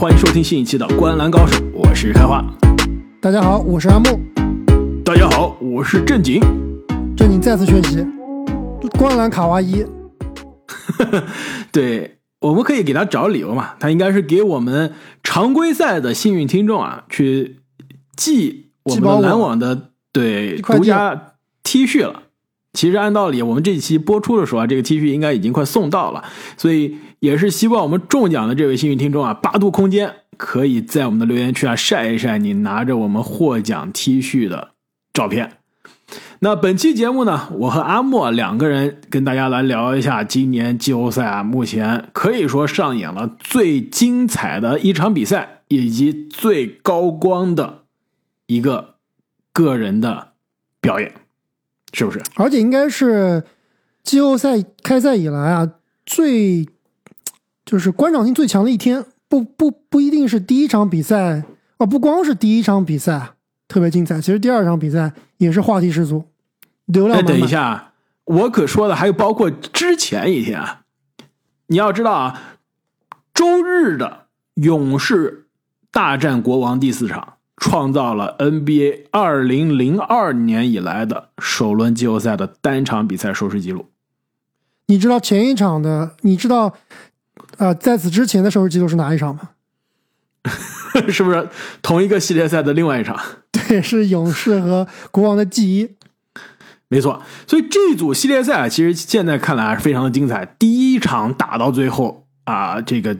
欢迎收听新一期的《观篮高手》，我是开花。大家好，我是阿木。大家好，我是正经。正经再次缺席观篮卡哇伊。对，我们可以给他找理由嘛？他应该是给我们常规赛的幸运听众啊，去寄我们的篮网的对独家 T 恤了。其实按道理，我们这期播出的时候啊，这个 T 恤应该已经快送到了，所以也是希望我们中奖的这位幸运听众啊，八度空间可以在我们的留言区啊晒一晒你拿着我们获奖 T 恤的照片。那本期节目呢，我和阿莫两个人跟大家来聊一下今年季后赛啊，目前可以说上演了最精彩的一场比赛，以及最高光的一个个人的表演，是不是？而且应该是季后赛开赛以来啊，最就是观赏性最强的一天。不不不一定是第一场比赛哦，不光是第一场比赛特别精彩，其实第二场比赛也是话题十足。流量。等一下，我可说的还有包括之前一天啊！你要知道啊，周日的勇士大战国王第四场，创造了 NBA 二零零二年以来的首轮季后赛的单场比赛收视记录。你知道前一场的？你知道啊，在此之前的收视记录是哪一场吗？是不是同一个系列赛的另外一场？对，是勇士和国王的 G 一。没错，所以这组系列赛其实现在看来还是非常的精彩。第一场打到最后啊，这个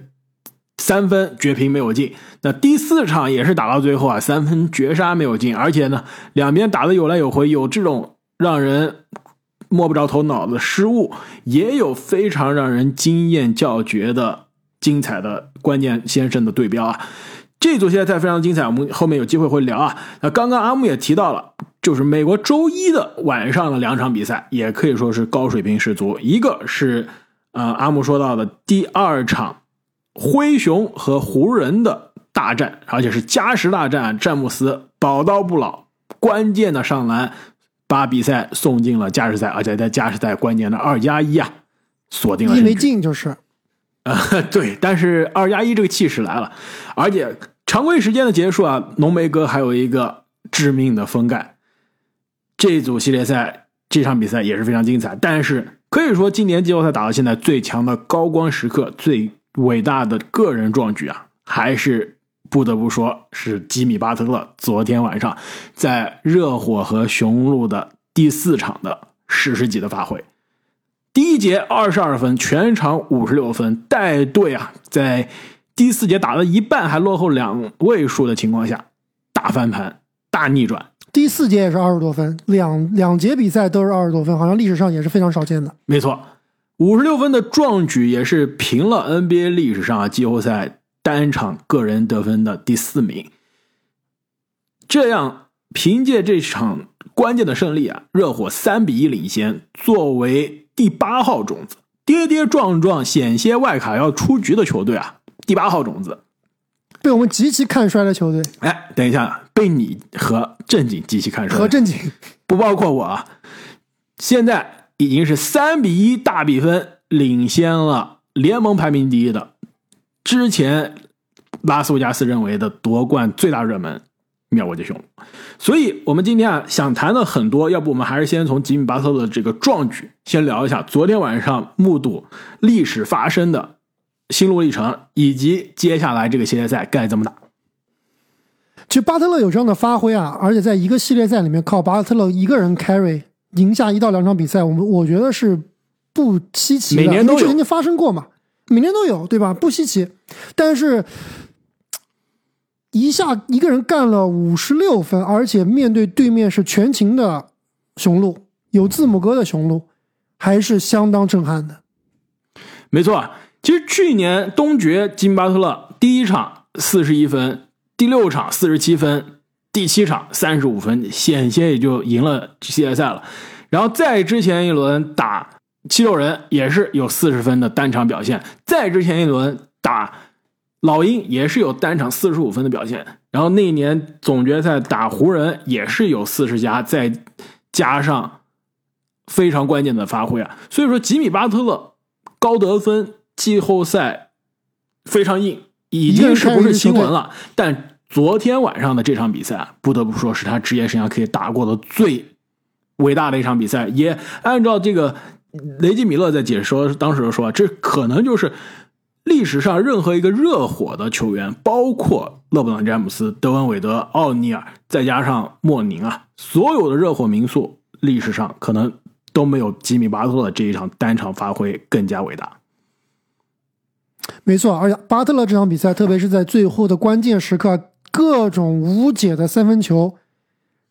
三分绝平没有进；那第四场也是打到最后啊，三分绝杀没有进。而且呢，两边打的有来有回，有这种让人摸不着头脑的失误，也有非常让人惊艳叫绝的精彩的关键先生的对标啊。这组系列赛非常精彩，我们后面有机会会聊啊。那刚刚阿木也提到了，就是美国周一的晚上的两场比赛，也可以说是高水平十足。一个是呃阿木说到的第二场灰熊和湖人的大战，而且是加时大战，詹姆斯宝刀不老，关键的上篮把比赛送进了加时赛，而且在加时赛关键的二加一啊，锁定了。一没进就是。啊，对，但是二加一这个气势来了，而且常规时间的结束啊，浓眉哥还有一个致命的封盖。这组系列赛这场比赛也是非常精彩，但是可以说今年季后赛打到现在最强的高光时刻、最伟大的个人壮举啊，还是不得不说是吉米巴特勒昨天晚上在热火和雄鹿的第四场的史诗级的发挥。第一节二十二分，全场五十六分，带队啊，在第四节打了一半还落后两位数的情况下，大翻盘，大逆转。第四节也是二十多分，两两节比赛都是二十多分，好像历史上也是非常少见的。没错，五十六分的壮举也是平了 NBA 历史上季后赛单场个人得分的第四名。这样，凭借这场关键的胜利啊，热火三比一领先，作为。第八号种子，跌跌撞撞，险些外卡要出局的球队啊！第八号种子，被我们极其看衰的球队。哎，等一下，被你和正经极其看衰。和正经不包括我啊！现在已经是三比一大比分领先了联盟排名第一的，之前拉斯维加斯认为的夺冠最大热门。妙国杰熊，所以我们今天啊想谈的很多，要不我们还是先从吉米巴特勒的这个壮举先聊一下。昨天晚上目睹历史发生的心路历程，以及接下来这个系列赛该怎么打。其实巴特勒有这样的发挥啊，而且在一个系列赛里面靠巴特勒一个人 carry 赢下一到两场比赛，我们我觉得是不稀奇的，每年都之前就发生过嘛，每年都有对吧？不稀奇，但是。一下一个人干了五十六分，而且面对对面是全勤的雄鹿，有字母哥的雄鹿，还是相当震撼的。没错，其实去年东决金巴特勒第一场四十一分，第六场四十七分，第七场三十五分，险些也就赢了系列赛了。然后再之前一轮打七六人也是有四十分的单场表现，再之前一轮打。老鹰也是有单场四十五分的表现，然后那一年总决赛打湖人也是有四十加，再加上非常关键的发挥啊，所以说吉米巴特勒高得分，季后赛非常硬，已经是不是新闻了？但昨天晚上的这场比赛，不得不说是他职业生涯可以打过的最伟大的一场比赛。也按照这个雷吉米勒在解说当时说，这可能就是历史上任何一个热火的球员，包括勒布朗詹姆斯、德文韦德、奥尼尔，再加上莫宁啊，所有的热火名宿历史上可能都没有吉米巴特勒这一场单场发挥更加伟大。没错，而且巴特勒这场比赛，特别是在最后的关键时刻，各种无解的三分球，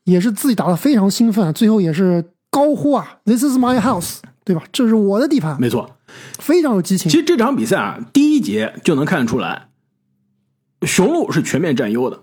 也是自己打的非常兴奋，最后也是高呼啊，“This is my house”，对吧？这是我的地盘。没错，非常有激情。其实这场比赛啊，第一节就能看出来，雄鹿是全面占优的。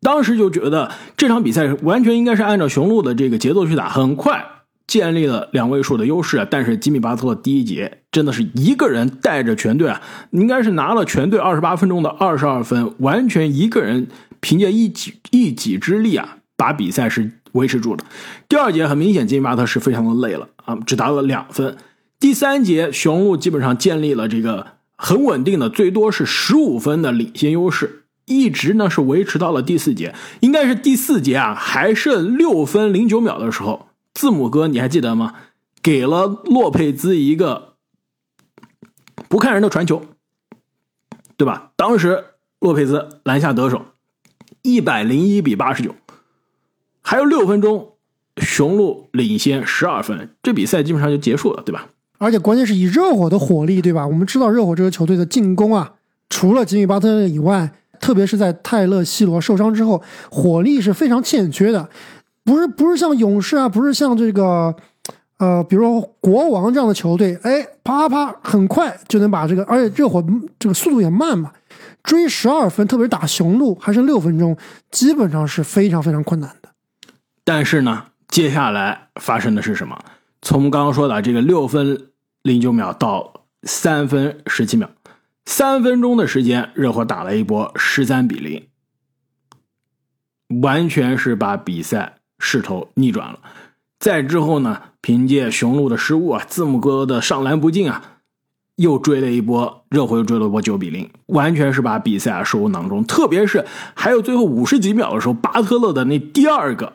当时就觉得这场比赛完全应该是按照雄鹿的这个节奏去打，很快。建立了两位数的优势，但是吉米巴特勒第一节真的是一个人带着全队啊，应该是拿了全队二十八分钟的二十二分，完全一个人凭借一己一己之力啊，把比赛是维持住了。第二节很明显，金巴特是非常的累了啊，只打了两分。第三节，雄鹿基本上建立了这个很稳定的，最多是十五分的领先优势，一直呢是维持到了第四节，应该是第四节啊，还剩六分零九秒的时候。字母哥，你还记得吗？给了洛佩兹一个不看人的传球，对吧？当时洛佩兹篮下得手，一百零一比八十九，还有六分钟，雄鹿领先十二分，这比赛基本上就结束了，对吧？而且关键是以热火的火力，对吧？我们知道热火这个球队的进攻啊，除了吉米巴特勒以外，特别是在泰勒西罗受伤之后，火力是非常欠缺的。不是不是像勇士啊，不是像这个，呃，比如说国王这样的球队，哎，啪啪啪，很快就能把这个，而且热火这个速度也慢嘛，追十二分，特别是打雄鹿还剩六分钟，基本上是非常非常困难的。但是呢，接下来发生的是什么？从刚刚说的这个六分零九秒到三分十七秒，三分钟的时间，热火打了一波十三比零，完全是把比赛。势头逆转了，再之后呢？凭借雄鹿的失误啊，字母哥的上篮不进啊，又追了一波，热火又追了一波九比零，完全是把比赛啊收入囊中。特别是还有最后五十几秒的时候，巴特勒的那第二个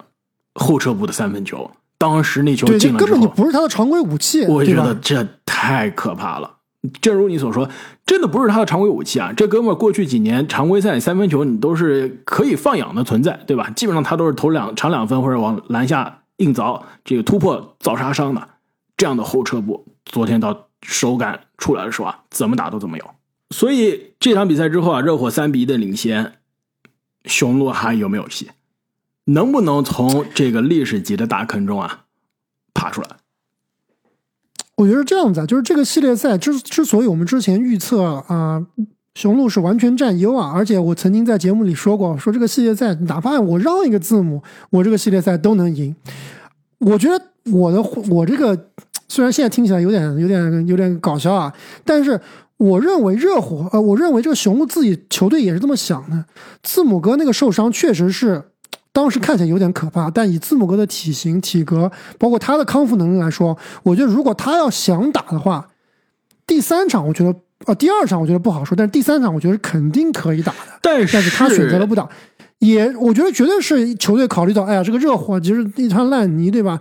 后撤步的三分球，当时那球进了之后，根本就不是他的常规武器，我觉得这太可怕了。正如你所说，真的不是他的常规武器啊！这哥们过去几年常规赛三分球你都是可以放养的存在，对吧？基本上他都是投两长两分或者往篮下硬凿，这个突破造杀伤的这样的后撤步，昨天到手感出来的时候啊，怎么打都怎么有。所以这场比赛之后啊，热火三比一的领先，雄鹿还有没有戏？能不能从这个历史级的大坑中啊爬出来？我觉得这样子啊，就是这个系列赛之之所以我们之前预测啊，雄鹿是完全占优啊，而且我曾经在节目里说过，说这个系列赛哪怕我让一个字母，我这个系列赛都能赢。我觉得我的我这个虽然现在听起来有点有点有点搞笑啊，但是我认为热火呃，我认为这个雄鹿自己球队也是这么想的。字母哥那个受伤确实是。当时看起来有点可怕，但以字母哥的体型、体格，包括他的康复能力来说，我觉得如果他要想打的话，第三场我觉得，呃，第二场我觉得不好说，但是第三场我觉得肯定可以打的。但是，但是他选择了不打，也我觉得绝对是球队考虑到，哎呀，这个热火其实一滩烂泥，对吧？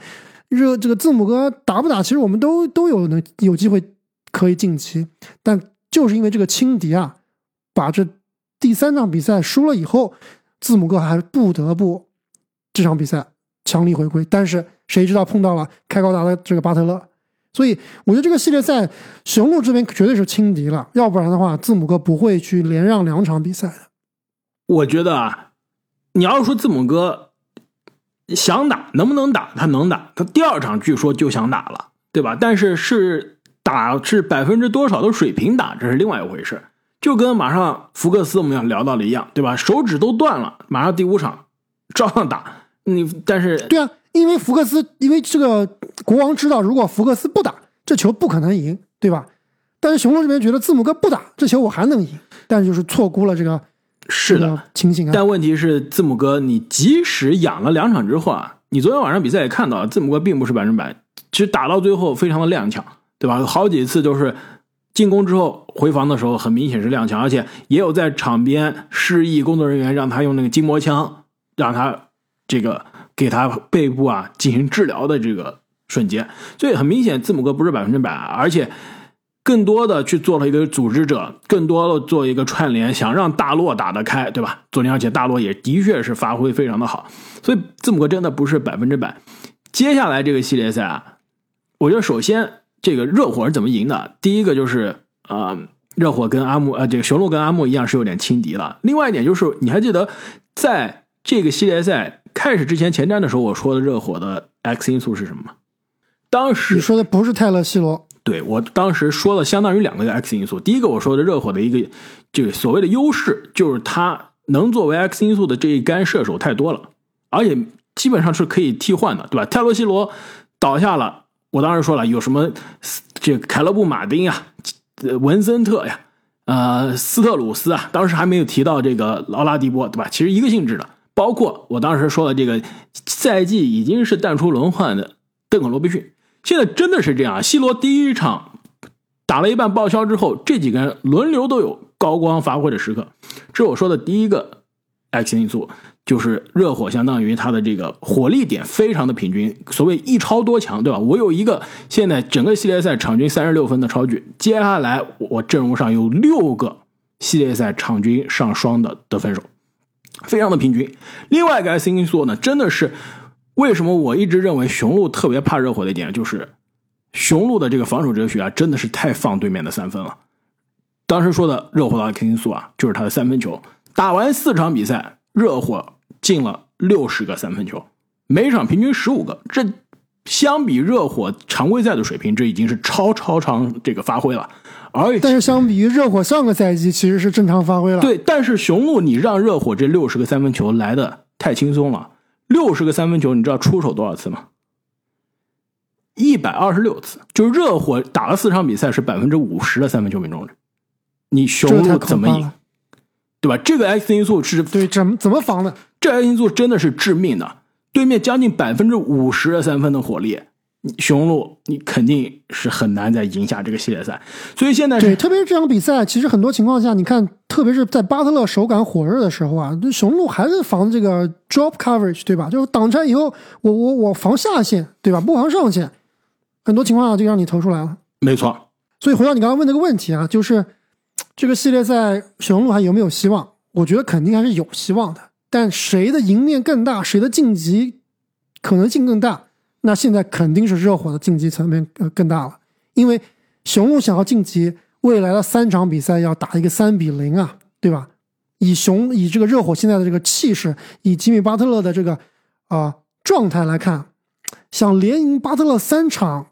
热这个字母哥打不打，其实我们都都有能有机会可以晋级，但就是因为这个轻敌啊，把这第三场比赛输了以后，字母哥还不得不。这场比赛强力回归，但是谁知道碰到了开高达的这个巴特勒，所以我觉得这个系列赛雄鹿这边绝对是轻敌了，要不然的话字母哥不会去连让两场比赛的。我觉得啊，你要是说字母哥想打，能不能打？他能打，他第二场据说就想打了，对吧？但是是打是百分之多少的水平打，这是另外一回事。就跟马上福克斯我们要聊到的一样，对吧？手指都断了，马上第五场照样打。你但是对啊，因为福克斯，因为这个国王知道，如果福克斯不打，这球不可能赢，对吧？但是雄鹿这边觉得字母哥不打，这球我还能赢，但就是错估了这个是的清醒啊。但问题是，字母哥，你即使养了两场之后啊，你昨天晚上比赛也看到了，字母哥并不是百分百，其实打到最后非常的踉跄，对吧？好几次都是进攻之后回防的时候，很明显是踉跄，而且也有在场边示意工作人员让他用那个筋膜枪，让他这个给他背部啊进行治疗的这个瞬间。所以很明显，字母哥不是百分之百，而且更多的去做了一个组织者，更多的做一个串联，想让大洛打得开，对吧？昨天而且大洛也的确是发挥非常的好，所以字母哥真的不是百分之百。接下来这个系列赛啊，我觉得首先。这个热火是怎么赢的？第一个就是呃，热火跟阿木呃，这个雄鹿跟阿木一样是有点轻敌了。另外一点就是，你还记得在这个系列赛开始之前前瞻的时候，我说的热火的 X 因素是什么吗？当时你说的不是泰勒·西罗，对我当时说了相当于两个 X 因素。第一个我说的热火的一个这个所谓的优势，就是他能作为 X 因素的这一杆射手太多了，而且基本上是可以替换的，对吧？泰罗·西罗倒下了。我当时说了，有什么这凯勒布·马丁啊，文森特呀，呃，斯特鲁斯啊，当时还没有提到这个劳拉迪波，对吧？其实一个性质的。包括我当时说的这个赛季已经是淡出轮换的邓肯·罗宾逊，现在真的是这样。西罗第一场打了一半报销之后，这几个人轮流都有高光发挥的时刻，这是我说的第一个 X 因素。就是热火相当于它的这个火力点非常的平均，所谓一超多强，对吧？我有一个现在整个系列赛场均三十六分的超巨，接下来我阵容上有六个系列赛场均上双的得分手，非常的平均。另外一个 X 因素呢，真的是为什么我一直认为雄鹿特别怕热火的一点，就是雄鹿的这个防守哲学啊，真的是太放对面的三分了。当时说的热火的 X 因素啊，就是他的三分球，打完四场比赛，热火。进了六十个三分球，每场平均十五个，这相比热火常规赛的水平，这已经是超超常这个发挥了。而但是相比于热火上个赛季，其实是正常发挥了。对，但是雄鹿你让热火这六十个三分球来的太轻松了，六十个三分球你知道出手多少次吗？一百二十六次，就是热火打了四场比赛是百分之五十的三分球命中率，你雄鹿怎么赢？对吧？这个 X 因素是对怎么怎么防的？这 X 因素真的是致命的。对面将近百分之五十的三分的火力，雄鹿你肯定是很难再赢下这个系列赛。所以现在对，特别是这场比赛，其实很多情况下，你看，特别是在巴特勒手感火热的时候啊，雄鹿还是防这个 drop coverage，对吧？就是挡拆以后，我我我防下线，对吧？不防上线，很多情况下就让你投出来了。没错。所以回到你刚刚问那个问题啊，就是。这个系列赛，雄鹿还有没有希望？我觉得肯定还是有希望的。但谁的赢面更大，谁的晋级可能性更大？那现在肯定是热火的晋级层面呃更大了。因为雄鹿想要晋级，未来的三场比赛要打一个三比零啊，对吧？以雄以这个热火现在的这个气势，以吉米巴特勒的这个啊状态来看，想连赢巴特勒三场，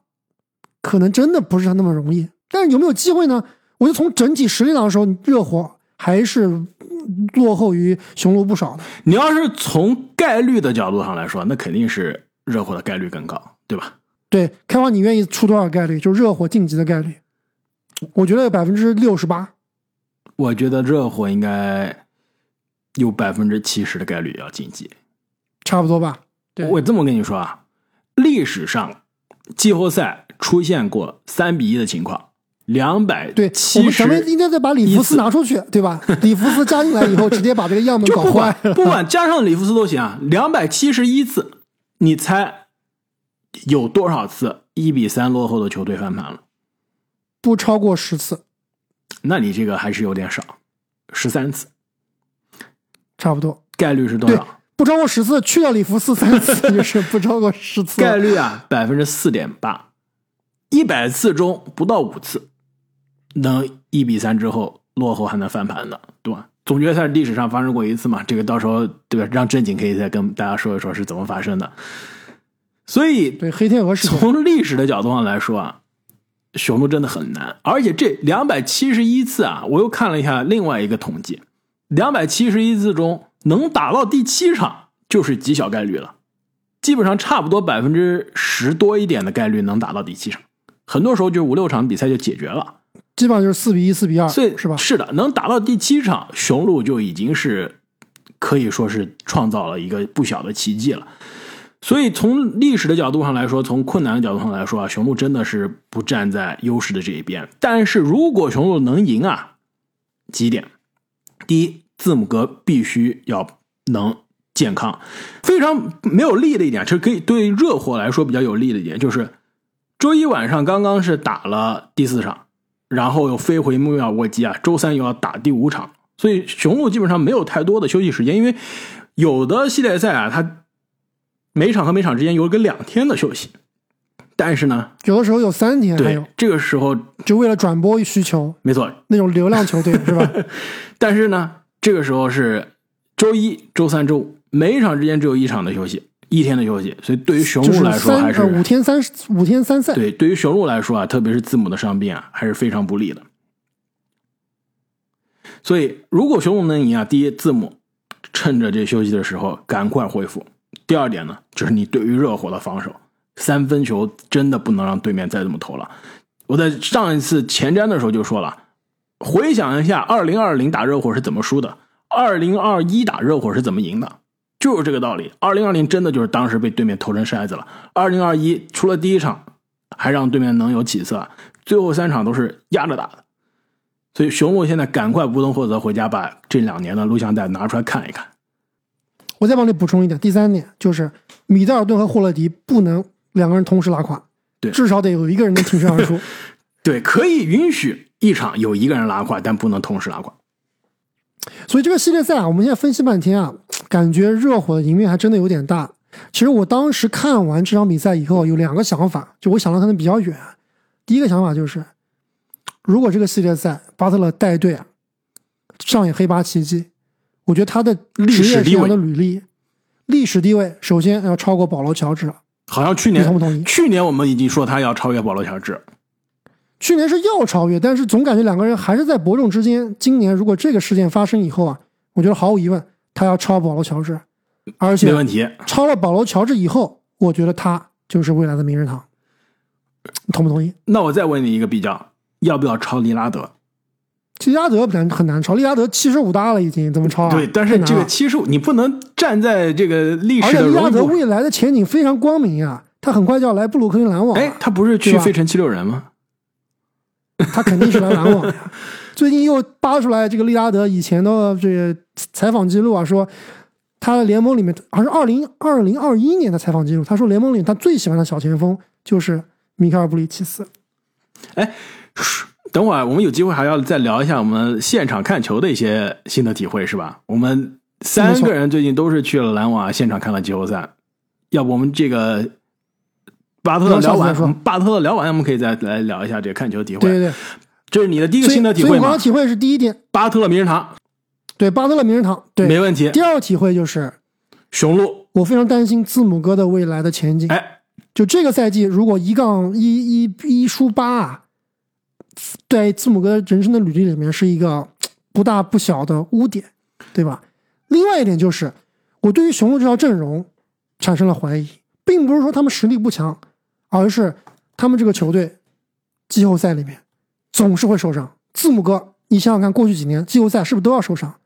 可能真的不是那么容易。但是有没有机会呢？我就从整体实力上说，热火还是落后于雄鹿不少的。你要是从概率的角度上来说，那肯定是热火的概率更高，对吧？对，开花，你愿意出多少概率？就热火晋级的概率，我觉得有百分之六十八。我觉得热火应该有百分之七十的概率要晋级，差不多吧？对，我这么跟你说啊，历史上季后赛出现过三比一的情况。两百对，七十，咱们应该再把里弗斯拿出去，对吧？里弗斯加进来以后，直接把这个样本搞坏了。不管加上里弗斯都行啊。两百七十一次，你猜有多少次一比三落后的球队翻盘了？不超过十次。那你这个还是有点少，十三次，差不多。概率是多少？不超过十次，去掉里弗斯三次，就是不超过十次。概率啊，百分之四点八，一百次中不到五次。能一比三之后落后还能翻盘的？总决赛历史上发生过一次嘛？这个到时候对吧？让正经可以再跟大家说一说是怎么发生的。所以，对黑天鹅从历史的角度上来说啊，雄鹿真的很难。而且这两百七十一次啊，我又看了一下另外一个统计，两百七十一次中能打到第七场就是极小概率了，基本上差不多百分之十多一点的概率能打到第七场，很多时候就五六场比赛就解决了。基本上就是四比一、四比二，是吧？是的，能打到第七场，雄鹿就已经是可以说是创造了一个不小的奇迹了。所以从历史的角度上来说，从困难的角度上来说啊，雄鹿真的是不站在优势的这一边。但是如果雄鹿能赢啊，几点：第一，字母哥必须要能健康。非常没有利的一点，其实可以对热火来说比较有利的一点，就是周一晚上刚刚是打了第四场，然后又飞回穆尔沃基啊，周三又要打第五场，所以雄鹿基本上没有太多的休息时间，因为有的系列赛啊，它。每场和每场之间有个两天的休息，但是呢，有的时候有三天。对，这个时候就为了转播需求，没错，那种流量球队 是吧？但是呢，这个时候是周一、周三、周五，每一场之间只有一场的休息，一天的休息，所以对于雄鹿来说还是五天三五天三赛。对，对于雄鹿来说啊，特别是字母的伤病啊，还是非常不利的。所以，如果雄鹿能赢啊，第一，字母趁着这休息的时候赶快恢复。第二点呢，就是你对于热火的防守，三分球真的不能让对面再这么投了。我在上一次前瞻的时候就说了，回想一下二零二零打热火是怎么输的，二零二一打热火是怎么赢的，就是这个道理。二零二零真的就是当时被对面投成筛子了，二零二一除了第一场还让对面能有起色，最后三场都是压着打的。所以雄鹿现在赶快无动霍泽回家，把这两年的录像带拿出来看一看。我再帮你补充一点，第三点就是米德尔顿和霍勒迪不能两个人同时拉胯，对，至少得有一个人能挺身而出。对，可以允许一场有一个人拉胯，但不能同时拉胯。所以这个系列赛啊，我们现在分析半天啊，感觉热火的赢面还真的有点大。其实我当时看完这场比赛以后，有两个想法，就我想的可能比较远。第一个想法就是，如果这个系列赛巴特勒带队啊，上演黑八奇迹。我觉得他的职业生涯的履历、历史地位，首先要超过保罗·乔治。好像去年同不同意？去年我们已经说他要超越保罗·乔治。去年是要超越，但是总感觉两个人还是在伯仲之间。今年如果这个事件发生以后啊，我觉得毫无疑问，他要超保罗·乔治，而且没问题。超了保罗·乔治以后，我觉得他就是未来的名人堂。同不同意？那我再问你一个比较，要不要超利拉德？利拉德不难很难超，利拉德七十五大了已经，怎么超啊？对，但是这个七十五你不能站在这个历史的。而且利拉德未来的前景非常光明啊，他很快就要来布鲁克林篮网。哎，他不是去费城七六人吗？他肯定是来篮网呀。最近又扒出来这个利拉德以前的这个采访记录啊，说他联盟里面，还是二零二零二一年的采访记录，他说联盟里他最喜欢的小前锋就是米开尔布里奇斯。哎。等会儿我们有机会还要再聊一下我们现场看球的一些心得体会，是吧？我们三个人最近都是去了篮网现场看了季后赛，要不我们这个巴特勒聊完，巴特勒聊完，我们可以再来聊一下这个看球体会。对对对，这是你的第一个心得体会吗？体会是第一点，巴特勒名人堂，对巴特勒名人堂，对，没问题。第二个体会就是雄鹿，我非常担心字母哥的未来的前景。哎，就这个赛季，如果一杠一一一输八啊。在字母哥人生的履历里面是一个不大不小的污点，对吧？另外一点就是，我对于雄鹿这套阵容产生了怀疑，并不是说他们实力不强，而是他们这个球队季后赛里面总是会受伤。字母哥，你想想看，过去几年季后赛是不是都要受伤？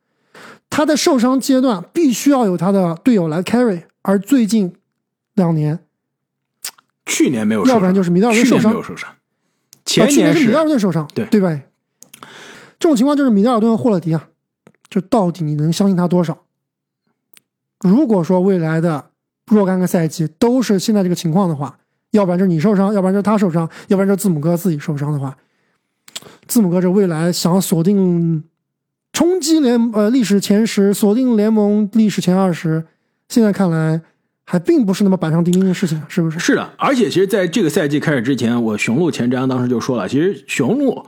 他在受伤阶段必须要有他的队友来 carry，而最近两年，去年没有受伤，要不然就是米德尔顿受伤。前年是米德尔顿受伤，对对吧？这种情况就是米德尔顿和霍勒迪啊，就到底你能相信他多少？如果说未来的若干个赛季都是现在这个情况的话，要不然就是你受伤，要不然就是他受伤，要不然就是字母哥自己受伤的话，字母哥这未来想锁定冲击联呃历史前十，锁定联盟历史前二十，现在看来。还并不是那么板上钉钉的事情，是不是？是的，而且其实在这个赛季开始之前，我雄鹿前瞻当时就说了，其实雄鹿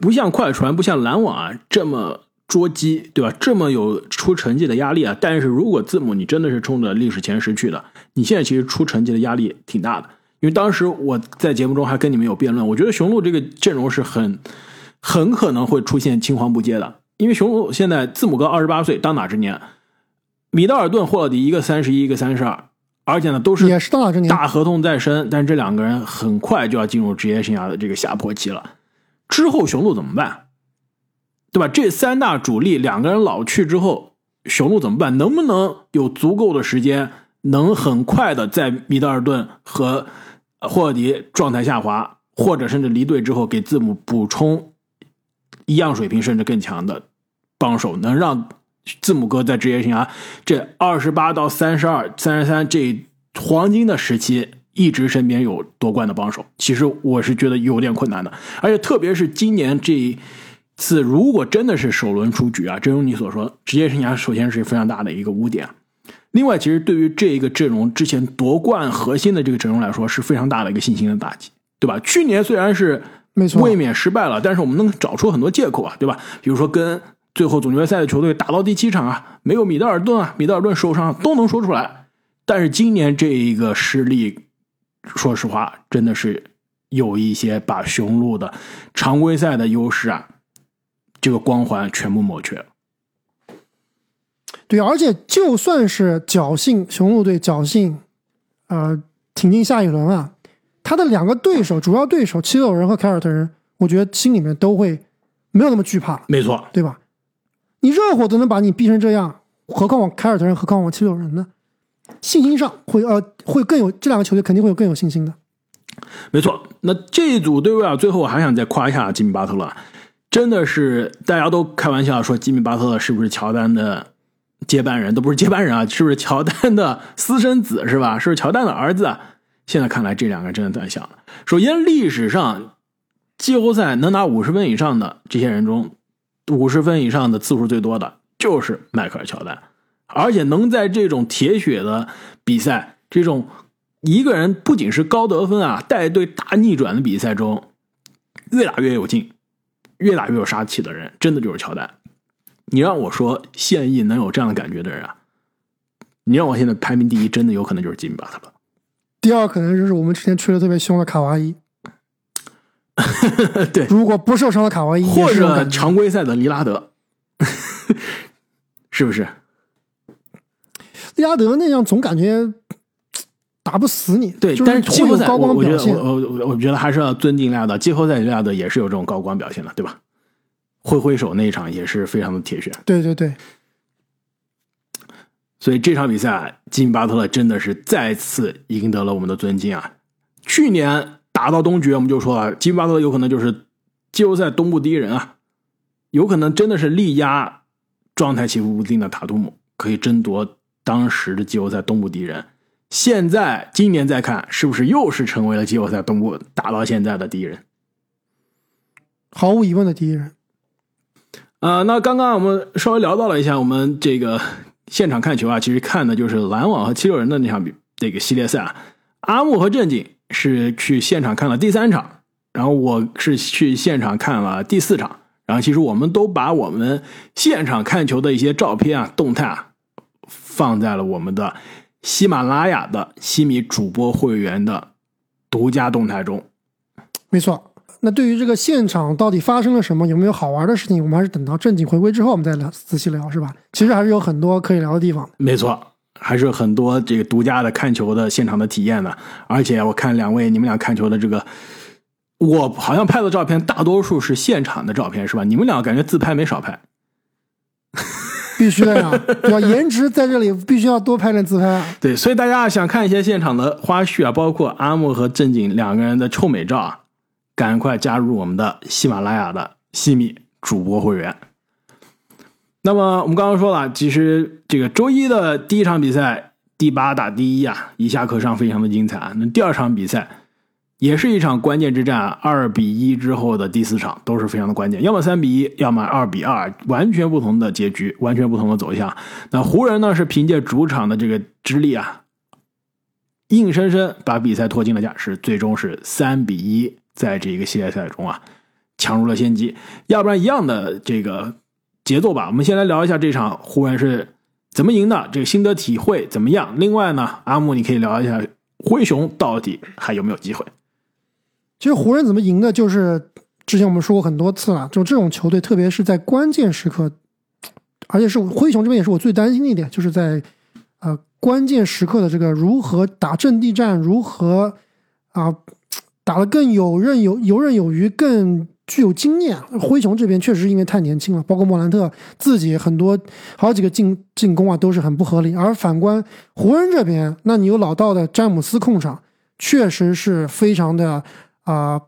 不像快船，不像篮网啊这么捉鸡，对吧？这么有出成绩的压力啊。但是如果字母你真的是冲着历史前十去的，你现在其实出成绩的压力挺大的。因为当时我在节目中还跟你们有辩论，我觉得雄鹿这个阵容是很很可能会出现青黄不接的。因为雄鹿现在字母哥二十八岁，当打之年，米德尔顿、霍勒迪一个三十一，一个三十二。而且呢，都是也是当打之年大合同在身，但是这两个人很快就要进入职业生涯的这个下坡期了。之后雄鹿怎么办？对吧？这三大主力两个人老去之后，雄鹿怎么办？能不能有足够的时间能很快的在米德尔顿和霍尔迪状态下滑，或者甚至离队之后给字母补充一样水平甚至更强的帮手，能让字母哥在职业生涯这二十八到三十二、三十三这黄金的时期一直身边有夺冠的帮手。其实我是觉得有点困难的，而且特别是今年这一次，如果真的是首轮出局啊，正如你所说，职业生涯首先是非常大的一个污点。另外，其实对于这一个阵容之前夺冠核心的这个阵容来说，是非常大的一个信心的打击，对吧？去年虽然是没错，卫冕失败了，但是我们能找出很多借口啊，对吧？比如说跟最后总决赛的球队打到第七场啊，没有米德尔顿啊，米德尔顿受伤都能说出来。但是今年这一个失利，说实话，真的是有一些把雄鹿的常规赛的优势啊，这个光环全部抹去了。对，而且就算是侥幸雄鹿队侥幸，呃，挺进下一轮啊，他的两个对手，主要对手七六人和凯尔特人，我觉得心里面都会没有那么惧怕，没错，对吧？你热火都能把你逼成这样，何况我凯尔特人，何况我七六人呢？信心上会呃会更有这两个球队肯定会有更有信心的。没错，那这一组对位啊，最后我还想再夸一下吉米巴特勒，真的是大家都开玩笑说吉米巴特勒是不是乔丹的。接班人都不是接班人啊，是不是乔丹的私生子是吧？是不是乔丹的儿子？现在看来这两个人真的太像了。首先，历史上季后赛能拿五十分以上的这些人中，五十分以上的次数最多的就是迈克尔乔丹，而且能在这种铁血的比赛，这种一个人不仅是高得分啊，带队大逆转的比赛中，越打越有劲，越打越有杀气的人，真的就是乔丹。你让我说现役能有这样的感觉的人啊，你让我现在排名第一，真的有可能就是吉米巴特勒。第二可能就是我们之前吹的特别凶的卡哇伊。对，如果不受伤的卡哇伊，或者常规赛的利拉德，是不是？利拉德那样总感觉打不死你。对，但是季后赛，我我觉得我我我觉得还是要尊敬利拉德。季后赛利拉德也是有这种高光表现的，对吧？挥挥手那一场也是非常的铁血，对对对，所以这场比赛，吉米巴特勒真的是再次赢得了我们的尊敬啊！去年打到东决，我们就说了，金巴特勒有可能就是季后赛东部第一人啊，有可能真的是力压状态起伏不定的塔图姆，可以争夺当时的季后赛东部第一人。现在今年再看，是不是又是成为了季后赛东部打到现在的第一人？毫无疑问的第一人。啊，那刚刚我们稍微聊到了一下我们这个现场看球啊，其实看的就是篮网和七六人的那场比这个系列赛啊。阿木和正经是去现场看了第三场，然后我是去现场看了第四场。然后其实我们都把我们现场看球的一些照片啊、动态啊，放在了我们的喜马拉雅的西米主播会员的独家动态中。没错。那对于这个现场到底发生了什么，有没有好玩的事情，我们还是等到正经回归之后，我们再聊仔细聊，是吧？其实还是有很多可以聊的地方。没错，还是很多这个独家的看球的现场的体验的。而且我看两位你们俩看球的这个，我好像拍的照片大多数是现场的照片，是吧？你们俩感觉自拍没少拍。必须的呀，要颜值在这里必须要多拍点自拍啊。对，所以大家想看一些现场的花絮啊，包括阿木和正经两个人的臭美照啊。赶快加入我们的喜马拉雅的西米主播会员。那么我们刚刚说了，其实这个周一的第一场比赛，第八打第一啊，一下课上非常的精彩啊。那第二场比赛也是一场关键之战，二比一之后的第四场都是非常的关键，要么三比一，要么二比二，完全不同的结局，完全不同的走向。那湖人呢是凭借主场的这个之力啊，硬生生把比赛拖进了加时，最终是三比一。在这个系列赛中啊，抢入了先机。要不然一样的这个节奏吧。我们先来聊一下这场湖人是怎么赢的，这个心得体会怎么样？另外呢，阿木你可以聊一下灰熊到底还有没有机会？其实湖人怎么赢的，就是之前我们说过很多次了，就这种球队，特别是在关键时刻，而且是灰熊这边也是我最担心的一点，就是在呃关键时刻的这个如何打阵地战，如何啊。打得更有刃有游刃有余，更具有经验。灰熊这边确实因为太年轻了，包括莫兰特自己很多好几个进进攻啊都是很不合理。而反观湖人这边，那你有老道的詹姆斯控场，确实是非常的啊、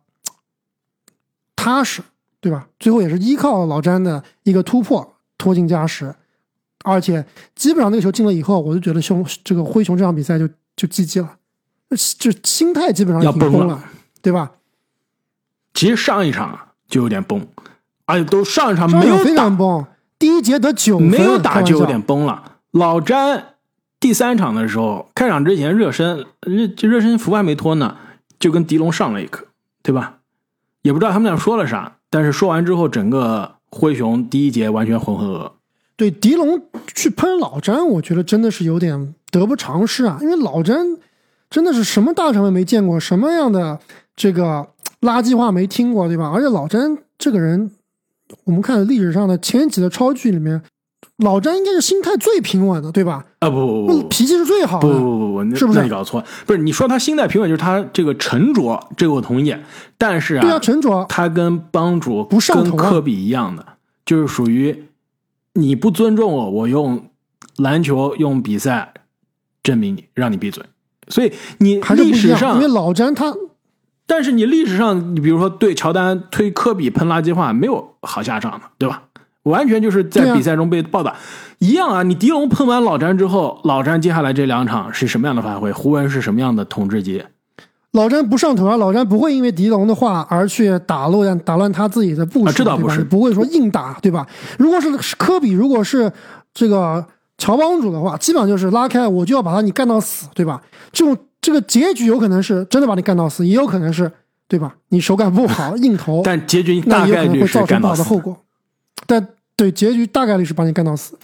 踏实，对吧？最后也是依靠老詹的一个突破拖进加时，而且基本上那个球进了以后，我就觉得熊这个灰熊这场比赛就就 GG 了，这这心态基本上要崩了对吧？其实上一场就有点崩，而且都上一场没有打常崩，第一节得九分，没有打就有点崩了。老詹第三场的时候，开场之前热身，热热身服还没脱呢，就跟狄龙上了一课，对吧？也不知道他们俩说了啥，但是说完之后，整个灰熊第一节完全浑浑噩噩。对狄龙去喷老詹，我觉得真的是有点得不偿失啊！因为老詹真的是什么大场面没见过，什么样的这个垃圾话没听过，对吧？而且老詹这个人，我们看历史上的前几的超剧里面，老詹应该是心态最平稳的，对吧？啊不不不不脾气是最好的不不。不不，那是不是那你搞错？不是你说他心态平稳，就是他这个沉着，这个我同意。但是啊对啊，沉着，他跟帮主不上头啊跟科比一样的，就是属于你不尊重我，我用篮球用比赛证明你，让你闭嘴。所以你。历史上因为，老詹他但是你历史上，你比如说对乔丹推科比喷垃圾话，没有好下场的，对吧？完全就是在比赛中被暴打，一样啊！你狄龙喷完老詹之后，老詹接下来这两场是什么样的发挥？湖人是什么样的统治级？老詹不上头啊，老詹不会因为狄龙的话而去打乱打乱他自己的部署，啊这倒不是不会说硬打，对吧？如果是是科比，如果是这个乔帮主的话，基本上就是拉开，我就要把他你干到死，对吧？这种这个结局有可能是真的把你干到死，也有可能是对吧？你手感不好硬投，但结局大概率是干到的后。果。但对结局大概率是把你干到死。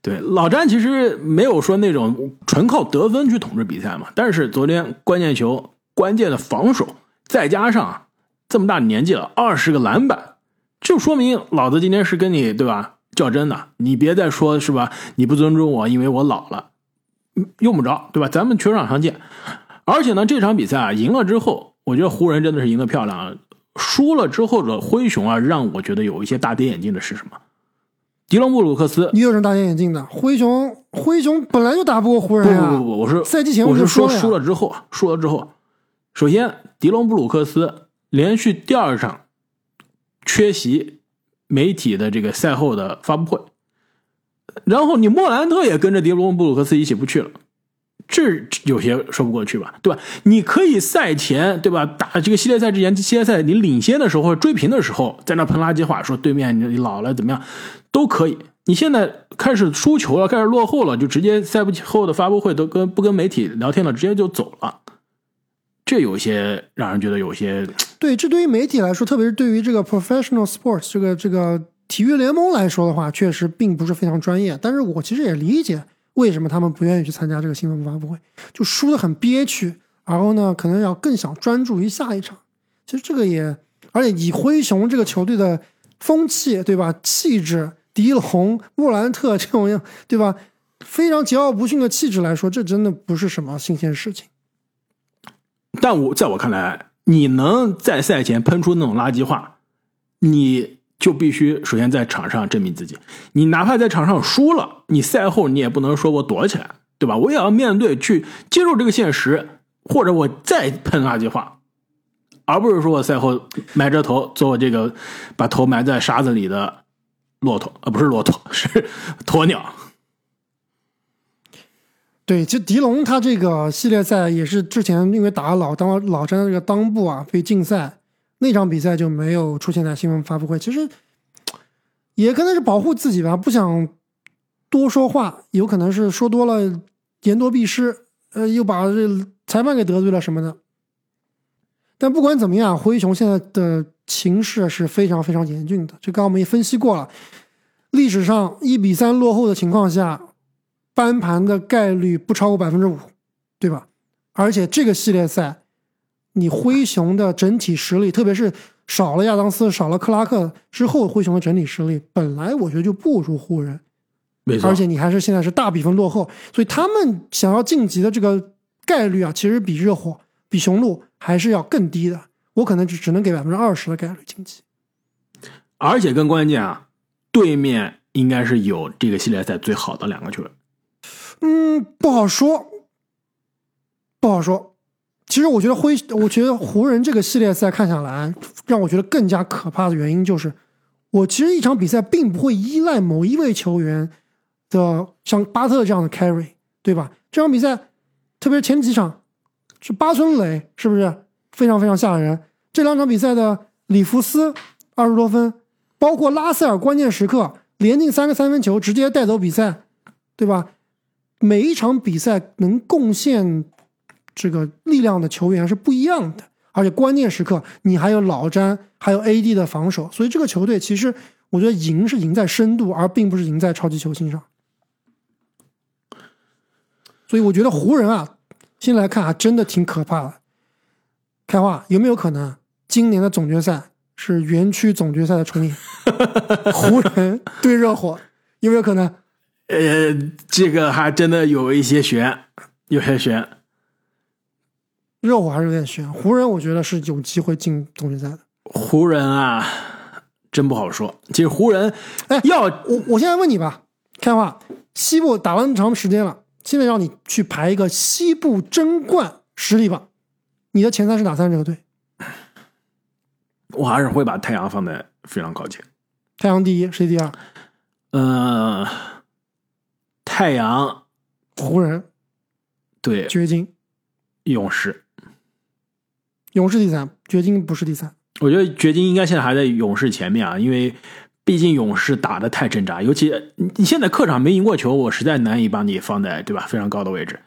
对，老詹其实没有说那种纯靠得分去统治比赛嘛，但是昨天关键球、关键的防守，再加上这么大年纪了，二十个篮板，就说明老子今天是跟你对吧较真的，你别再说是吧？你不尊重我，因为我老了，嗯用不着对吧？咱们球场上见。而且呢，这场比赛啊赢了之后，我觉得湖人真的是赢得漂亮啊。输了之后的灰熊啊，让我觉得有一些大跌眼镜的是什么？迪隆布鲁克斯你有什么大跌眼镜的？灰熊，灰熊本来就打不过湖人啊。不不不，我是赛季前我就是说输了之后啊，输了之后，首先迪隆布鲁克斯连续第二场缺席媒体的这个赛后的发布会，然后你莫兰特也跟着迪隆布鲁克斯一起不去了。这有些说不过去吧，对吧？你可以赛前，对吧？打这个系列赛之前，系列赛你领先的时候或追平的时候，在那喷垃圾话，说对面你老了怎么样，都可以。你现在开始输球了，开始落后了，就直接赛不后的发布会都跟不跟媒体聊天了，直接就走了。这有些让人觉得有些对，这对于媒体来说，特别是对于这个 professional sports 这个这个体育联盟来说的话，确实并不是非常专业。但是我其实也理解为什么他们不愿意去参加这个新闻发布会，就输得很憋屈，然后呢，可能要更想专注于下一场。其实这个也，而且以灰熊这个球队的风气，对吧？气质，迪龙、莫兰特这种样，对吧？非常桀骜不驯的气质来说，这真的不是什么新鲜事情。但我在我看来，你能在赛前喷出那种垃圾话，你就必须首先在场上证明自己。你哪怕在场上输了，你赛后你也不能说我躲起来，对吧？我也要面对去接受这个现实，或者我再喷垃圾话，而不是说我赛后埋着头做这个把头埋在沙子里的骆驼，呃，不是骆驼，是 鸵鸟。对，其实迪龙他这个系列赛也是之前因为打老当老詹这个裆部啊被禁赛，那场比赛就没有出现在新闻发布会。其实也可能是保护自己吧，不想多说话，有可能是说多了言多必失，呃，又把这裁判给得罪了什么的。但不管怎么样，灰熊现在的情势是非常非常严峻的。这刚刚我们也分析过了，历史上一比三落后的情况下，翻盘的概率不超过百分之五，对吧？而且这个系列赛，你灰熊的整体实力，特别是少了亚当斯、少了克拉克之后，灰熊的整体实力本来我觉得就不如湖人，没错，而且你还是现在是大比分落后，所以他们想要晋级的这个概率啊，其实比热火、比雄鹿还是要更低的。我可能只只能给百分之二十的概率晋级。而且更关键啊，对面应该是有这个系列赛最好的两个球员。嗯，不好说，不好说。其实我觉得灰，我觉得湖人这个系列赛看下来，让我觉得更加可怕的原因就是，我其实一场比赛并不会依赖某一位球员的，像巴特这样的 carry，对吧？这场比赛，特别是前几场，是八村垒，是不是非常非常吓人？这两场比赛的里弗斯二十多分，包括拉塞尔关键时刻连进三个三分球，直接带走比赛，对吧？每一场比赛能贡献。这个力量的球员是不一样的，而且关键时刻你还有老詹，还有 AD 的防守，所以这个球队其实我觉得赢是赢在深度，而并不是赢在超级球星上。所以我觉得湖人啊，先来看啊真的挺可怕的。开话有没有可能今年的总决赛是园区总决赛的重演？湖人对热火有没有可能？呃，这个还真的有一些悬，有些悬。热火还是有点悬，湖人我觉得是有机会进总决赛的。湖人啊，真不好说。其实湖人，哎，要我我现在问你吧，开话，西部打了那么长时间了，现在让你去排一个西部争冠实力榜，你的前三是哪三支队？我还是会把太阳放在非常靠前。太阳第一，谁第二？呃，太阳、湖人，对，掘金、勇士。勇士第三，掘金不是第三。我觉得掘金应该现在还在勇士前面啊，因为毕竟勇士打的太挣扎，尤其你现在客场没赢过球，我实在难以把你放在对吧非常高的位置。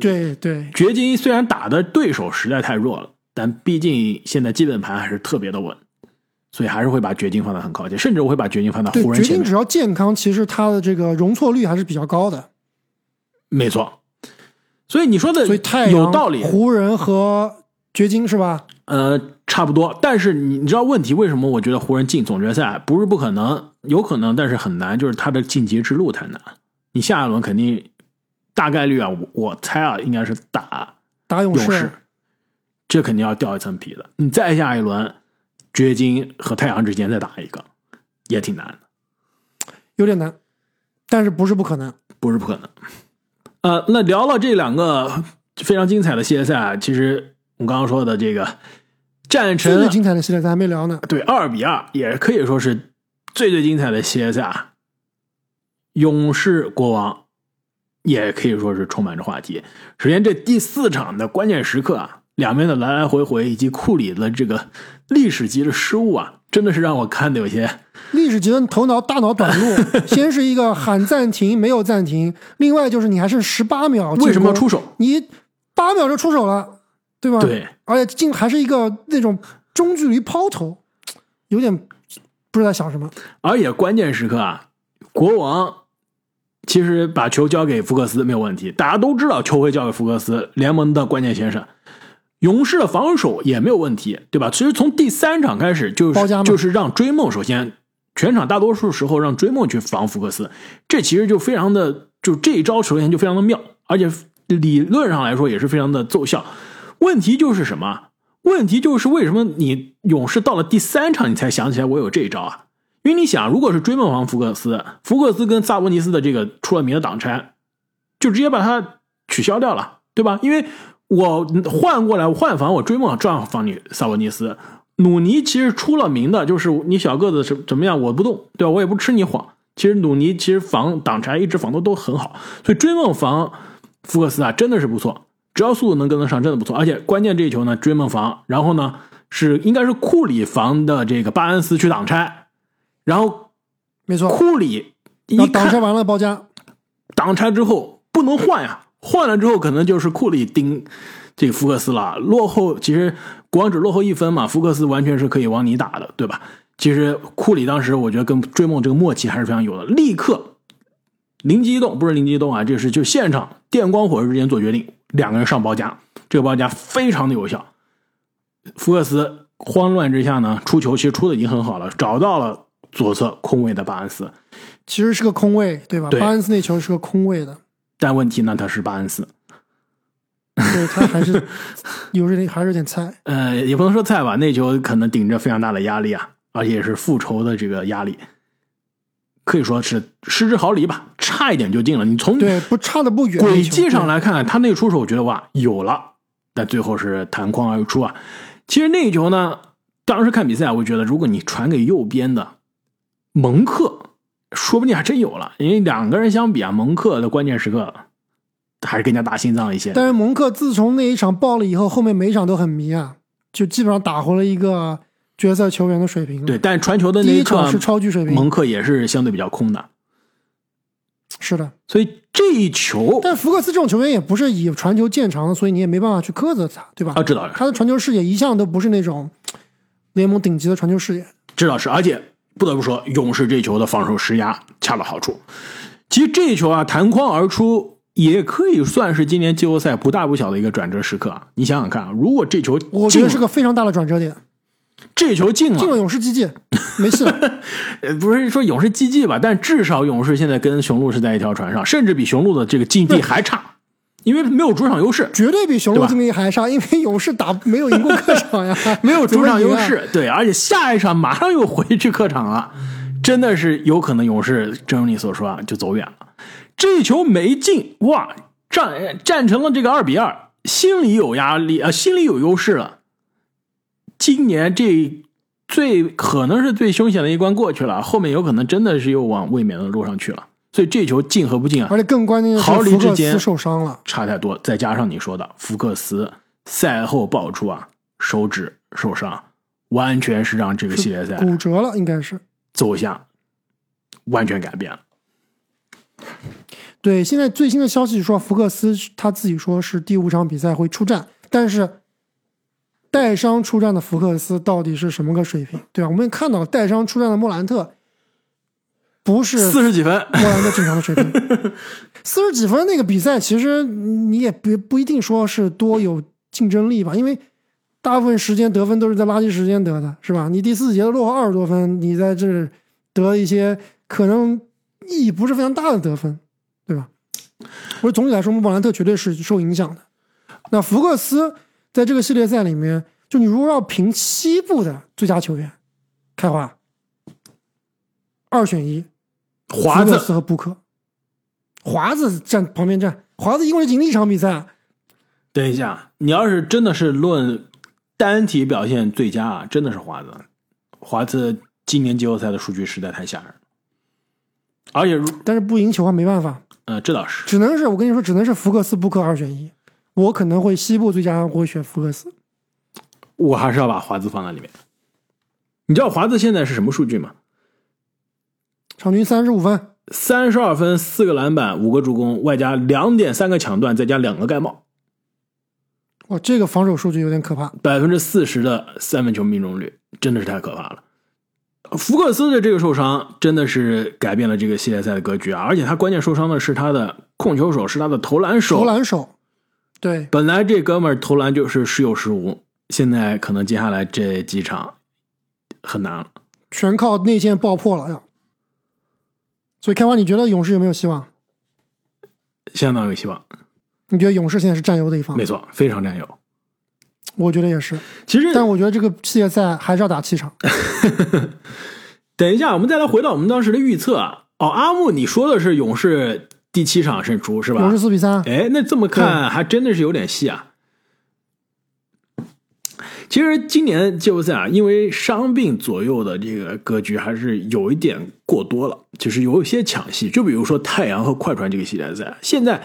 对对，掘金虽然打的对手实在太弱了，但毕竟现在基本盘还是特别的稳，所以还是会把掘金放在很靠前，甚至我会把掘金放到湖人前面。掘金只要健康，其实他的这个容错率还是比较高的。没错，所以你说的有道理。湖人和掘金是吧？呃，差不多。但是你你知道问题为什么？我觉得湖人进总决赛不是不可能，有可能，但是很难，就是他的晋级之路太难。你下一轮肯定大概率啊，我我猜啊，应该是打打勇士，这肯定要掉一层皮的。你再下一轮，掘金和太阳之间再打一个，也挺难的，有点难，但是不是不可能？不是不可能。呃，那聊了这两个非常精彩的系列赛，其实。我刚刚说的这个战神最精彩的系列赛还没聊呢。对，二比二也可以说是最最精彩的系列赛啊！勇士国王也可以说是充满着话题。首先，这第四场的关键时刻啊，两边的来来回回以及库里的这个历史级的失误啊，真的是让我看的有些历史级的头脑大脑短路。先是一个喊暂停没有暂停，另外就是你还剩十八秒，为什么要出手？你八秒就出手了。对吧？对，而且进还是一个那种中距离抛投，有点不知道在想什么。而且关键时刻啊，国王其实把球交给福克斯没有问题，大家都知道球会交给福克斯，联盟的关键先生。勇士的防守也没有问题，对吧？其实从第三场开始就是就是让追梦首先全场大多数时候让追梦去防福克斯，这其实就非常的就这一招首先就非常的妙，而且理论上来说也是非常的奏效。问题就是什么？问题就是为什么你勇士到了第三场你才想起来我有这一招啊？因为你想，如果是追梦防福克斯，福克斯跟萨博尼斯的这个出了名的挡拆，就直接把它取消掉了，对吧？因为我换过来换防，我追梦照样防你萨博尼斯。鲁尼其实出了名的就是你小个子怎怎么样，我不动，对吧？我也不吃你谎。其实鲁尼其实防挡拆一直防的都很好，所以追梦防福克斯啊，真的是不错。只要速度能跟得上，真的不错。而且关键这一球呢，追梦防，然后呢是应该是库里防的这个巴恩斯去挡拆，然后没错，库里一挡拆完了包夹，挡拆之后不能换呀，换了之后可能就是库里盯这个福克斯了。落后其实国王只落后一分嘛，福克斯完全是可以往你打的，对吧？其实库里当时我觉得跟追梦这个默契还是非常有的，立刻灵机一动，不是灵机一动啊，这是就现场电光火石之间做决定。两个人上包夹，这个包夹非常的有效。福克斯慌乱之下呢，出球其实出的已经很好了，找到了左侧空位的巴恩斯，其实是个空位，对吧？巴恩斯那球是个空位的，但问题呢，他是巴恩斯，对他还是 有点还是有点菜。呃，也不能说菜吧，那球可能顶着非常大的压力啊，而且是复仇的这个压力，可以说是失之毫厘吧，差一点就进了。你从对不差的不远，轨迹上来看，他那个出手，我觉得哇有了，但最后是弹框而出啊。其实那一球呢，当时看比赛，我觉得如果你传给右边的蒙克，说不定还真有了。因为两个人相比啊，蒙克的关键时刻还是更加大心脏一些。但是蒙克自从那一场爆了以后，后面每一场都很迷啊，就基本上打回了一个角色球员的水平。对，但传球的那第一刻是超巨水平，蒙克也是相对比较空的。是的，所以这一球，但福克斯这种球员也不是以传球见长的，所以你也没办法去苛责他，对吧？啊，知道他的传球视野一向都不是那种联盟顶级的传球视野。知道是，而且不得不说，勇士这球的防守施压恰到好处。其实这一球啊，弹框而出，也可以算是今年季后赛不大不小的一个转折时刻啊。你想想看啊，如果这球我觉得是个非常大的转折点。这球进了，进了勇士 GG，没事。呃，不是说勇士 GG 吧，但至少勇士现在跟雄鹿是在一条船上，甚至比雄鹿的这个境地还差，因为没有主场优势，绝对比雄鹿境地还差，因为勇士打没有赢过客场呀，没有主场优势，对，而且下一场马上又回去客场了，真的是有可能勇士，正如你所说啊，就走远了。这球没进，哇，战战成了这个二比二，心里有压力啊、呃心里有优势了。今年这最可能是最凶险的一关过去了，后面有可能真的是又往卫冕的路上去了。所以这球进和不进啊，而且更关键的是毫厘之间斯受伤了，差太多。再加上你说的福克斯赛后爆出啊手指受伤，完全是让这个系列赛骨折了，应该是。走向完全改变了。对，现在最新的消息说，福克斯他自己说是第五场比赛会出战，但是带伤出战的福克斯到底是什么个水平？对吧？我们也看到带伤出战的莫兰特不是四十几分，莫兰特正常的水平，四十几分那个比赛，其实你也不不一定说是多有竞争力吧，因为大部分时间得分都是在垃圾时间得的，是吧？你第四节落后二十多分，你在这得一些可能意义不是非常大的得分，对吧？我说总体来说，莫兰特绝对是受影响的。那福克斯在这个系列赛里面，就你如果要评西部的最佳球员，开花。二选一，华子。和布克，华子站旁边站，华子一共是赢了一场比赛，等一下，你要是真的是论单体表现最佳啊，真的是华子。华子今年季后赛的数据实在太吓人。了，而且如但是不赢球啊，没办法，呃，这倒是。只能是我跟你说，只能是福克斯、布克二选一。我可能会西部最佳，我会选福克斯。我还是要把华子放在里面。你知道华子现在是什么数据吗？场均三十五分，三十二分、四个篮板、五个助攻，外加两点三个抢断，再加两个盖帽，哇，这个防守数据有点可怕。百分之四十的三分球命中率，真的是太可怕了。福克斯的这个受伤真的是改变了这个系列赛的格局啊！而且他关键受伤的是他的控球手，是他的投篮手。投篮手，对，本来这哥们儿投篮就是时有时无，现在可能接下来这几场很难了。全靠内线爆破了呀。所以开花，你觉得勇士有没有希望？相当有希望，你觉得勇士现在是占优的一方？没错，非常占优。我觉得也是，其实，但我觉得这个系列赛还是要打七场。等一下，我们再来回到我们当时的预测啊。哦，阿木，你说的是勇士第七场胜出是吧？勇士四比三，哎，那这么看还真的是有点戏啊。其实今年季后赛啊，因为伤病左右的这个格局还是有一点过多了，就是有一些抢戏。就比如说太阳和快船这个系列赛，现在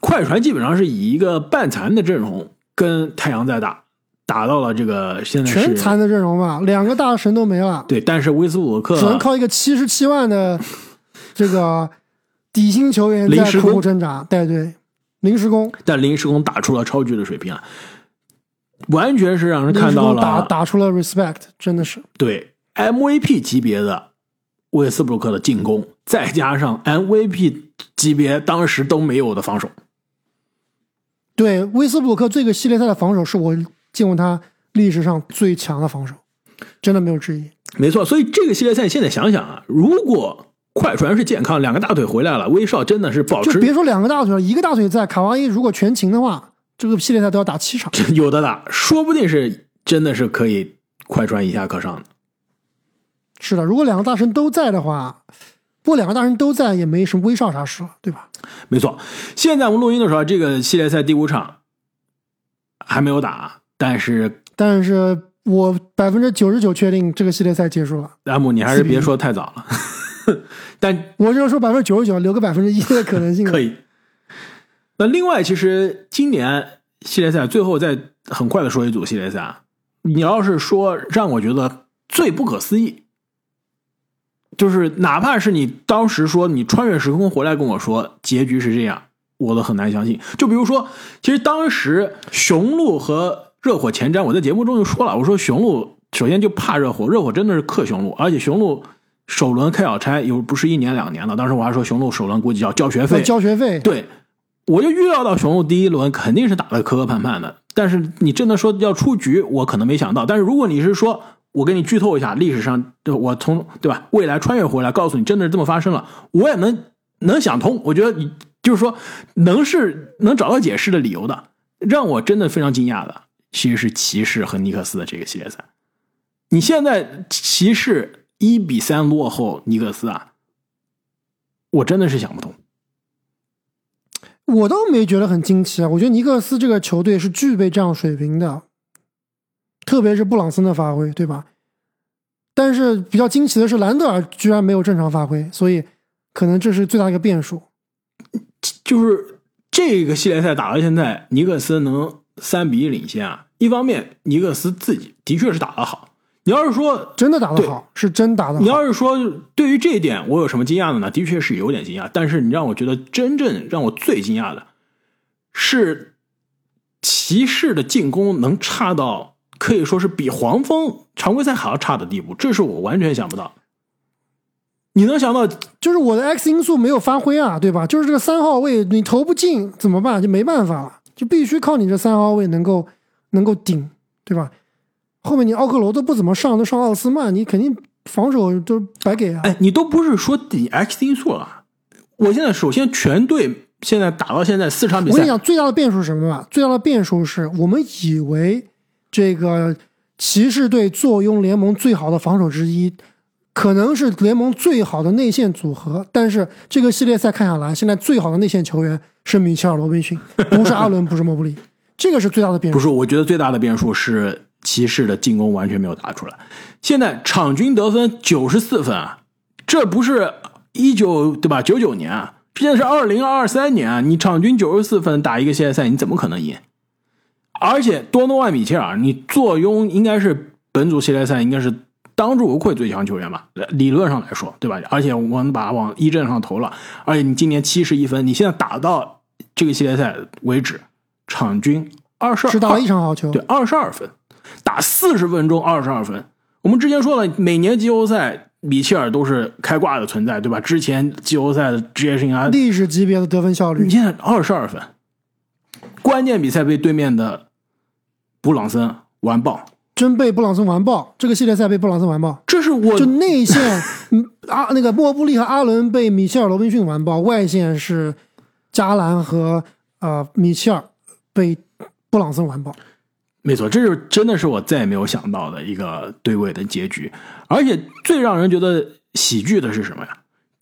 快船基本上是以一个半残的阵容跟太阳在打，打到了这个现在全残的阵容吧，两个大神都没了，对，但是威斯布鲁克只能靠一个七十七万的这个底薪球员在苦临时工苦挣扎。对对，临时工，但临时工打出了超巨的水平啊，完全是让人看到了打了打出了 respect，真的是。对 MVP 级别的威斯布鲁克的进攻，再加上 MVP 级别当时都没有的防守，对威斯布鲁克这个系列赛的防守是我见过他历史上最强的防守，真的没有之一。没错。所以这个系列赛现在想想啊，如果快船是健康，两个大腿回来了，威少真的是保持就别说两个大腿了，一个大腿在，卡哇伊如果全勤的话，这个系列赛都要打七场。有的打，说不定是真的是可以快船一下可上的。是的，如果两个大神都在的话，不过两个大神都在也没什么威少啥事了，对吧？没错，现在我们录音的时候，这个系列赛第五场还没有打，但是但是我百分之九十九确定这个系列赛结束了。阿姆，你还是别说太早了。但我就说百分之九十九，留个百分之一的可能性。可以。那另外，其实今年系列赛最后再很快的说一组系列赛，你要是说让我觉得最不可思议，就是哪怕是你当时说你穿越时空回来跟我说结局是这样，我都很难相信。就比如说，其实当时雄鹿和热火前瞻，我在节目中就说了，我说雄鹿首先就怕热火，热火真的是克雄鹿，而且雄鹿首轮开小差有不是一年两年了，当时我还说雄鹿首轮估计要交学费，交学费，对。我就预料到雄鹿第一轮肯定是打的磕磕绊绊的，但是你真的说要出局，我可能没想到。但是如果你是说我给你剧透一下历史上，我从对吧未来穿越回来告诉你真的是这么发生了，我也能能想通。我觉得你就是说能是能找到解释的理由的，让我真的非常惊讶的，其实是骑士和尼克斯的这个系列赛。你现在骑士一比三落后尼克斯啊，我真的是想不通。我倒没觉得很惊奇啊，我觉得尼克斯这个球队是具备这样水平的，特别是布朗森的发挥，对吧？但是比较惊奇的是，兰德尔居然没有正常发挥，所以可能这是最大的一个变数。就是这个系列赛打到现在，尼克斯能三比一领先啊，一方面尼克斯自己的确是打得好。你要是说真的打得好，是真打得好。你要是说对于这一点我有什么惊讶的呢？的确是有点惊讶。但是你让我觉得真正让我最惊讶的是骑士的进攻能差到可以说是比黄蜂常规赛还要差的地步，这是我完全想不到。你能想到，就是我的 X 因素没有发挥啊，对吧？就是这个三号位你投不进怎么办？就没办法了，就必须靠你这三号位能够能够顶，对吧？后面你奥克罗都不怎么上，都上奥斯曼，你肯定防守都白给啊！哎，你都不是说你 X 因素了，我现在首先全队现在打到现在四场比赛，我跟你讲最大的变数是什么吧？最大的变数是我们以为这个骑士队坐拥联盟最好的防守之一，可能是联盟最好的内线组合，但是这个系列赛看下来，现在最好的内线球员是米切尔·罗宾逊，不是阿伦，不是莫布里，这个是最大的变数。不是，我觉得最大的变数是。骑士的进攻完全没有打出来，现在场均得分九十四分啊，这不是一九对吧？九九年啊，现在是二零二三年啊，你场均九十四分打一个系列赛，你怎么可能赢？而且多诺万米切尔，你坐拥应该是本组系列赛应该是当之无愧最强球员吧？理论上来说，对吧？而且我们把往一阵上投了，而且你今年七十一分，你现在打到这个系列赛为止，场均二十二，只打了一场好球，对，二十二分。打四十分钟二十二分，我们之前说了，每年季后赛米切尔都是开挂的存在，对吧？之前季后赛的职业生涯历史级别的得分效率，你现在二十二分，关键比赛被对面的布朗森完爆，真被布朗森完爆。这个系列赛被布朗森完爆，这是我就内线，阿那个莫布利和阿伦被米切尔罗宾逊完爆，外线是加兰和呃米切尔被布朗森完爆。没错，这是真的是我再也没有想到的一个对位的结局，而且最让人觉得喜剧的是什么呀？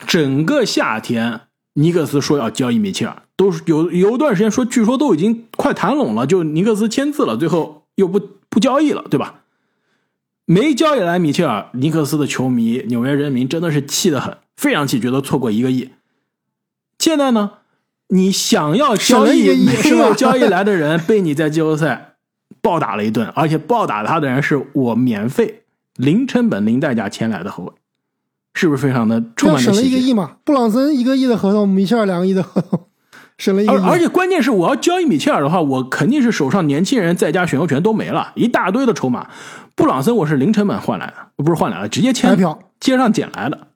整个夏天，尼克斯说要交易米切尔，都是有有一段时间说，据说都已经快谈拢了，就尼克斯签字了，最后又不不交易了，对吧？没交易来米切尔，尼克斯的球迷、纽约人民真的是气得很，非常气，觉得错过一个亿。现在呢，你想要交易没有交易来的人，被你在季后赛。暴打了一顿，而且暴打他的人是我免费、零成本、零代价签来的后卫，是不是非常的充满省了一个亿嘛？布朗森一个亿的合同，米切尔两个亿的合同，省了一个亿。而且关键是，我要交易米切尔的话，我肯定是手上年轻人再加选秀权都没了，一大堆的筹码。布朗森我是零成本换来的，不是换来的，直接签票，街上捡来的。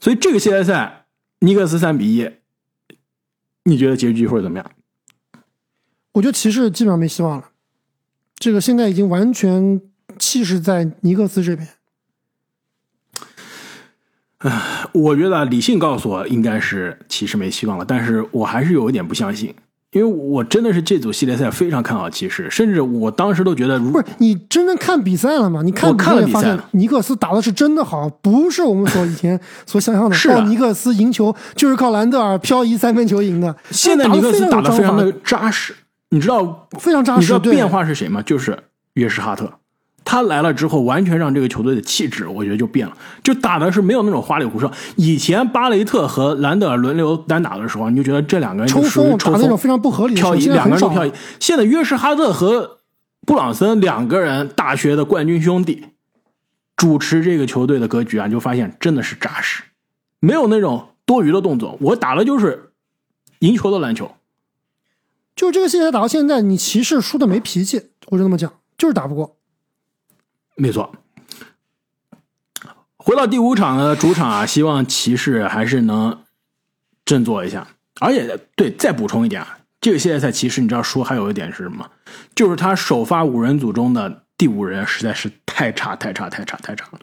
所以这个系列赛，尼克斯三比一，你觉得结局会怎么样？我觉得骑士基本上没希望了，这个现在已经完全气势在尼克斯这边。唉，我觉得理性告诉我应该是骑士没希望了，但是我还是有一点不相信，因为我真的是这组系列赛非常看好骑士，甚至我当时都觉得，如不是你真正看比赛了吗？你看我看了比赛发现尼克斯打的是真的好，不是我们所以前 所想象的。是尼克斯赢球就是靠兰德尔漂移三分球赢的。现在尼克斯打的非常的的扎实，你知道非常扎实。对你知道变化是谁吗？就是约什哈特，他来了之后，完全让这个球队的气质，我觉得就变了，就打的是没有那种花里胡哨。以前巴雷特和兰德尔轮流单打的时候，你就觉得这两个人抽就属于抽风打那种非常不合理的漂移，两个人都漂移。现在约什哈特和布朗森两个人大学的冠军兄弟主持这个球队的格局啊，你就发现真的是扎实，没有那种多余的动作。我打的就是赢球的篮球。就这个系列赛打到现在，你骑士输的没脾气，我就那么讲，就是打不过。没错。回到第五场的主场啊，希望骑士还是能振作一下。而且，对，再补充一点啊，这个系列赛骑士你知道输还有一点是什么？就是他首发五人组中的第五人实在是太差、太差、太差、太差了。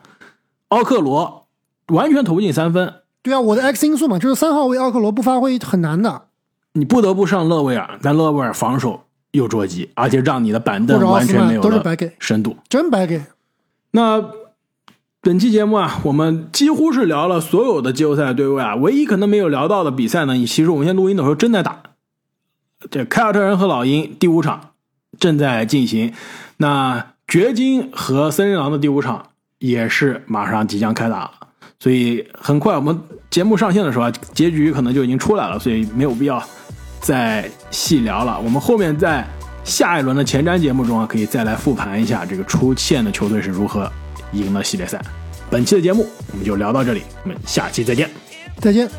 奥克罗完全投不进三分，对啊，我的 X 因素嘛，就是三号位奥克罗不发挥很难的，你不得不上勒维尔，但勒维尔防守又捉急，而且让你的板凳完全没有了都是白给深度。真白给。那本期节目啊，我们几乎是聊了所有的季后赛对位啊，唯一可能没有聊到的比赛呢，其实我们现在录音的时候正在打。这凯尔特人和老鹰第五场正在进行，那掘金和森林狼的第五场也是马上即将开打了，所以很快我们节目上线的时候啊，结局可能就已经出来了，所以没有必要再细聊了。我们后面在下一轮的前瞻节目中啊可以再来复盘一下这个出线的球队是如何赢了系列赛。本期的节目我们就聊到这里我们下期再见。再见。